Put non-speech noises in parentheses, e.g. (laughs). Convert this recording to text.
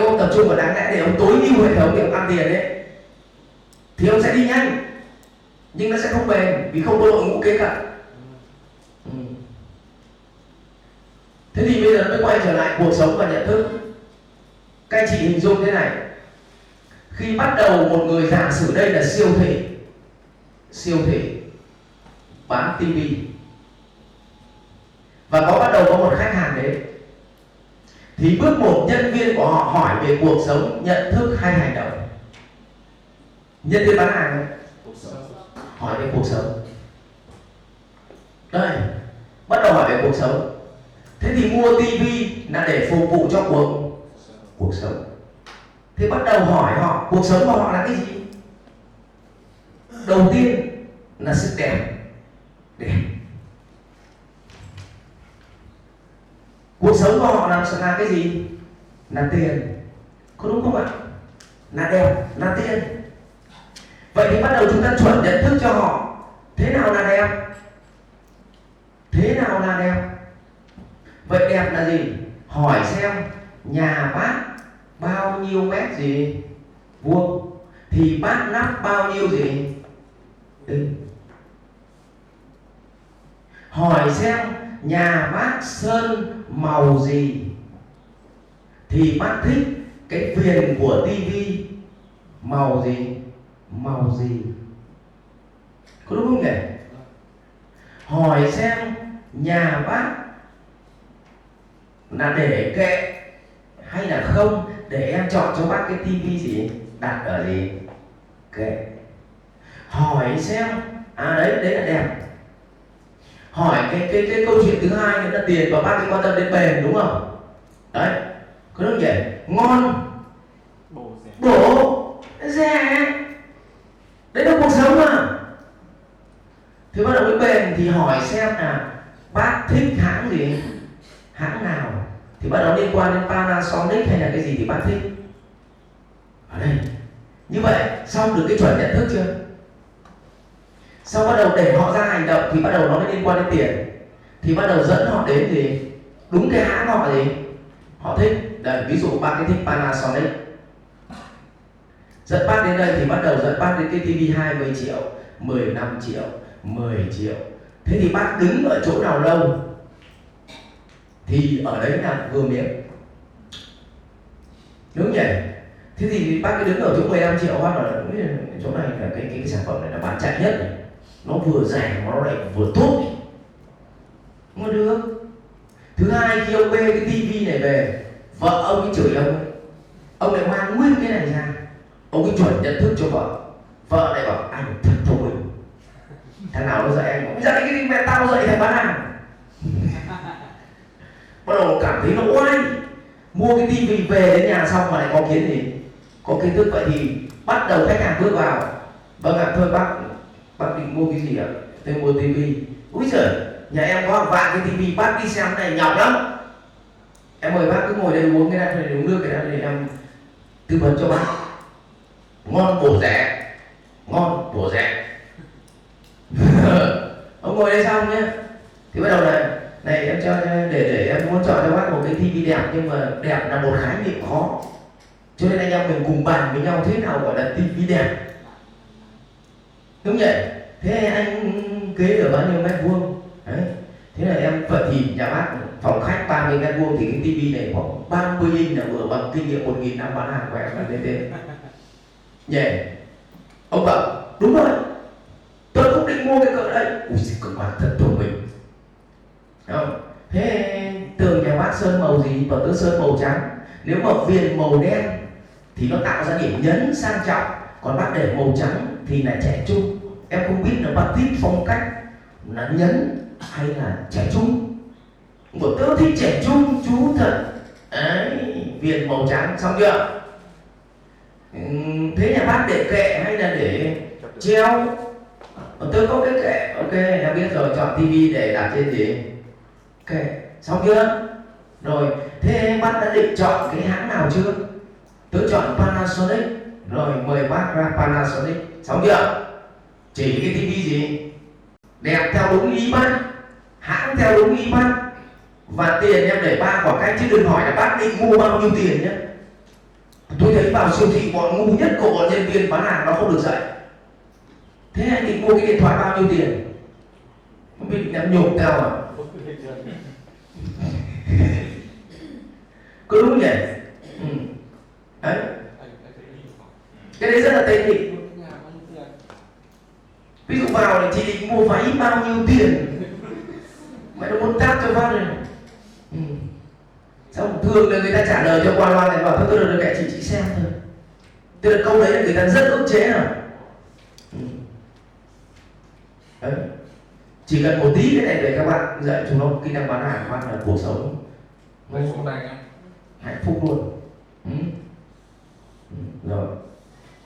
nếu ông tập trung vào đáng lẽ để ông tối ưu hệ thống để ông ăn tiền đấy thì ông sẽ đi nhanh. Nhưng nó sẽ không bền vì không có đội ngũ kế cận. Ừ. Thế thì bây giờ mới quay trở lại cuộc sống và nhận thức. Các anh chị hình dung thế này. Khi bắt đầu một người giả sử đây là siêu thị siêu thị bán tivi thì bước một nhân viên của họ hỏi về cuộc sống nhận thức hay hành động? Nhân viên bán hàng hỏi về cuộc sống. Đây bắt đầu hỏi về cuộc sống. Thế thì mua tivi là để phục vụ cho cuộc cuộc sống. Thế bắt đầu hỏi họ cuộc sống của họ là cái gì? Đầu tiên là sự đẹp đẹp cuộc sống của họ là là cái gì? Là tiền. Có đúng không ạ? Là đẹp, là tiền. Vậy thì bắt đầu chúng ta chuẩn nhận thức cho họ, thế nào là đẹp? Thế nào là đẹp? Vậy đẹp là gì? Hỏi xem, nhà bác bao nhiêu mét gì? Vuông. Thì bác nắp bao nhiêu gì? Ừ. hỏi xem nhà bác sơn màu gì thì bác thích cái viền của tivi màu gì? Màu gì? Có đúng không nhỉ? Hỏi xem nhà bác là để kệ hay là không để em chọn cho bác cái tivi gì? Đặt ở gì? Kệ. Hỏi xem à đấy đấy là đẹp hỏi cái cái cái câu chuyện thứ hai nữa là tiền và bác cái quan tâm đến bền đúng không? Đấy có đúng nhỉ? Ngon. Bổ bổ. Rẻ. Đấy là cuộc sống mà. Thì bắt đầu với bền thì hỏi xem là bác thích hãng gì? Hãng nào? Thì bắt đầu liên quan đến Panasonic hay là cái gì thì bác thích? Ở đây. Như vậy xong được cái chuẩn nhận thức chưa sau bắt đầu để họ ra hành động thì bắt đầu nó mới liên quan đến tiền. Thì bắt đầu dẫn họ đến gì? Đúng cái hãng họ gì? Họ thích. Đấy ví dụ bác ấy thích Panasonic. Dẫn bác đến đây thì bắt đầu dẫn bác đến cái TV 20 triệu 15 triệu 10 triệu. Thế thì bác đứng ở chỗ nào lâu? Thì ở đấy là vừa miếng. Đúng nhỉ? Thế thì bác cứ đứng ở chỗ 15 triệu bác bảo là chỗ này là cái, cái, cái sản phẩm này là bán chạy nhất này nó vừa rẻ mà nó lại vừa tốt. Mà được thứ hai, khi ông bê cái tivi này về, vợ ông ấy chửi ông. Ấy ông lại mang nguyên cái này ra. Ông ấy chuẩn nhận thức cho vợ. Vợ lại bảo anh thật thôi. Thằng nào nó dạy em. Bây dạy cái gì mẹ tao dạy thằng bán hàng? (laughs) Bắt đầu cảm thấy nó oai mua cái tivi về đến nhà xong mà lại có kiến gì? Có kiến thức. Vậy thì bắt đầu khách hàng bước vào. Vâng ạ, thôi bác bác định mua cái gì ạ? Tôi mua tivi. Úi giời nhà em có hàng vạn cái tivi bác đi xem này nhọc lắm. Em mời bác cứ ngồi đây uống cái này uống nước cái này để em tư vấn cho bác. Ngon bổ rẻ. Ngon bổ rẻ. (laughs) Ông ngồi đây xong nhé? Thì bắt đầu này, này em cho để để em muốn chọn cho bác một cái tivi đẹp nhưng mà đẹp là một khái niệm khó. Cho nên anh em mình cùng bàn với nhau thế nào gọi là tivi đẹp? Đúng vậy. Thế anh kế ở bao nhiêu mét vuông? Đấy. Thế là em vậy thì nhà bác phòng khách 30 mét vuông thì cái tivi này khoảng 30 inch là vừa bằng kinh nghiệm một nghìn năm bán hàng của em là lên thế. Nhỉ? Ông bảo, đúng rồi. Tôi cũng định mua cái cỡ đấy. Ui giời cực bản thật thông minh. Không? Thế tường nhà bác sơn màu gì? Và tớ sơn màu trắng. Nếu mà viền màu đen thì nó tạo ra điểm nhấn sang trọng, còn bác để màu trắng thì là trẻ trung. Em không biết là bác thích phong cách là nhấn hay là trẻ trung. Của tớ thích trẻ trung chú thật. Ấy viền màu trắng xong chưa? Thế nhà bác để kệ hay là để treo? Tôi có cái kệ. Ok em biết rồi chọn tivi để đặt trên gì kệ xong chưa? Rồi thế bác đã định chọn cái hãng nào chưa? Tôi chọn Panasonic. Rồi mời bác ra Panasonic xong chưa chỉ cái tivi gì? Đẹp theo đúng ý bác hãng theo đúng ý bác và tiền em để ba khoảng cách, chứ đừng hỏi là bác định mua bao nhiêu tiền nhé. Tôi thấy vào siêu thị bọn ngu nhất của bọn nhân viên bán hàng nó không được dạy. Thế anh định mua cái điện thoại bao nhiêu tiền? Không biết nhắm nhộp nhục tao à? Có đúng nhỉ? Ừ. đấy. Cái đấy rất là tế nhị ví dụ vào thì chị định mua váy bao nhiêu tiền mày nó muốn tát cho phát rồi ừ. xong thường là người ta trả lời cho qua loa này bảo thôi tôi được kệ chị chị xem thôi tức là câu đấy là người ta rất ức chế rồi ừ. đấy chỉ cần một tí cái này để các bạn dạy chúng nó kỹ năng bán hàng bán là cuộc sống hạnh phúc luôn ừ. Ừ. rồi